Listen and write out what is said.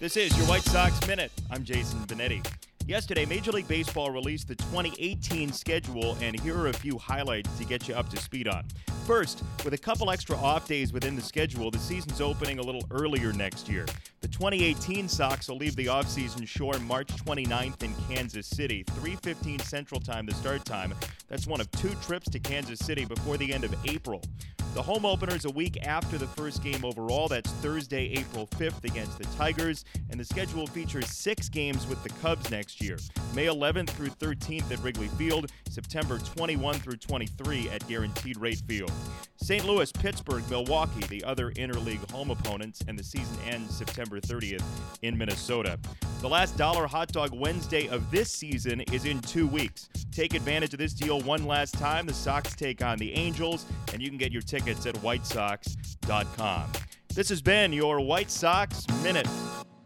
This is your White Sox Minute. I'm Jason Benetti. Yesterday, Major League Baseball released the 2018 schedule, and here are a few highlights to get you up to speed on. First, with a couple extra off days within the schedule, the season's opening a little earlier next year. The 2018 Sox will leave the offseason shore March 29th in Kansas City, 3:15 Central Time the start time. That's one of two trips to Kansas City before the end of April. The home opener is a week after the first game overall. That's Thursday, April 5th against the Tigers, and the schedule features six games with the Cubs next year. May 11th through 13th at Wrigley Field, September 21 through 23 at Guaranteed Rate Field. St. Louis, Pittsburgh, Milwaukee, the other interleague home opponents, and the season ends September 30th in Minnesota. The last Dollar Hot Dog Wednesday of this season is in two weeks. Take advantage of this deal one last time. The Sox take on the Angels, and you can get your tickets at whitesox.com. This has been your White Sox Minute.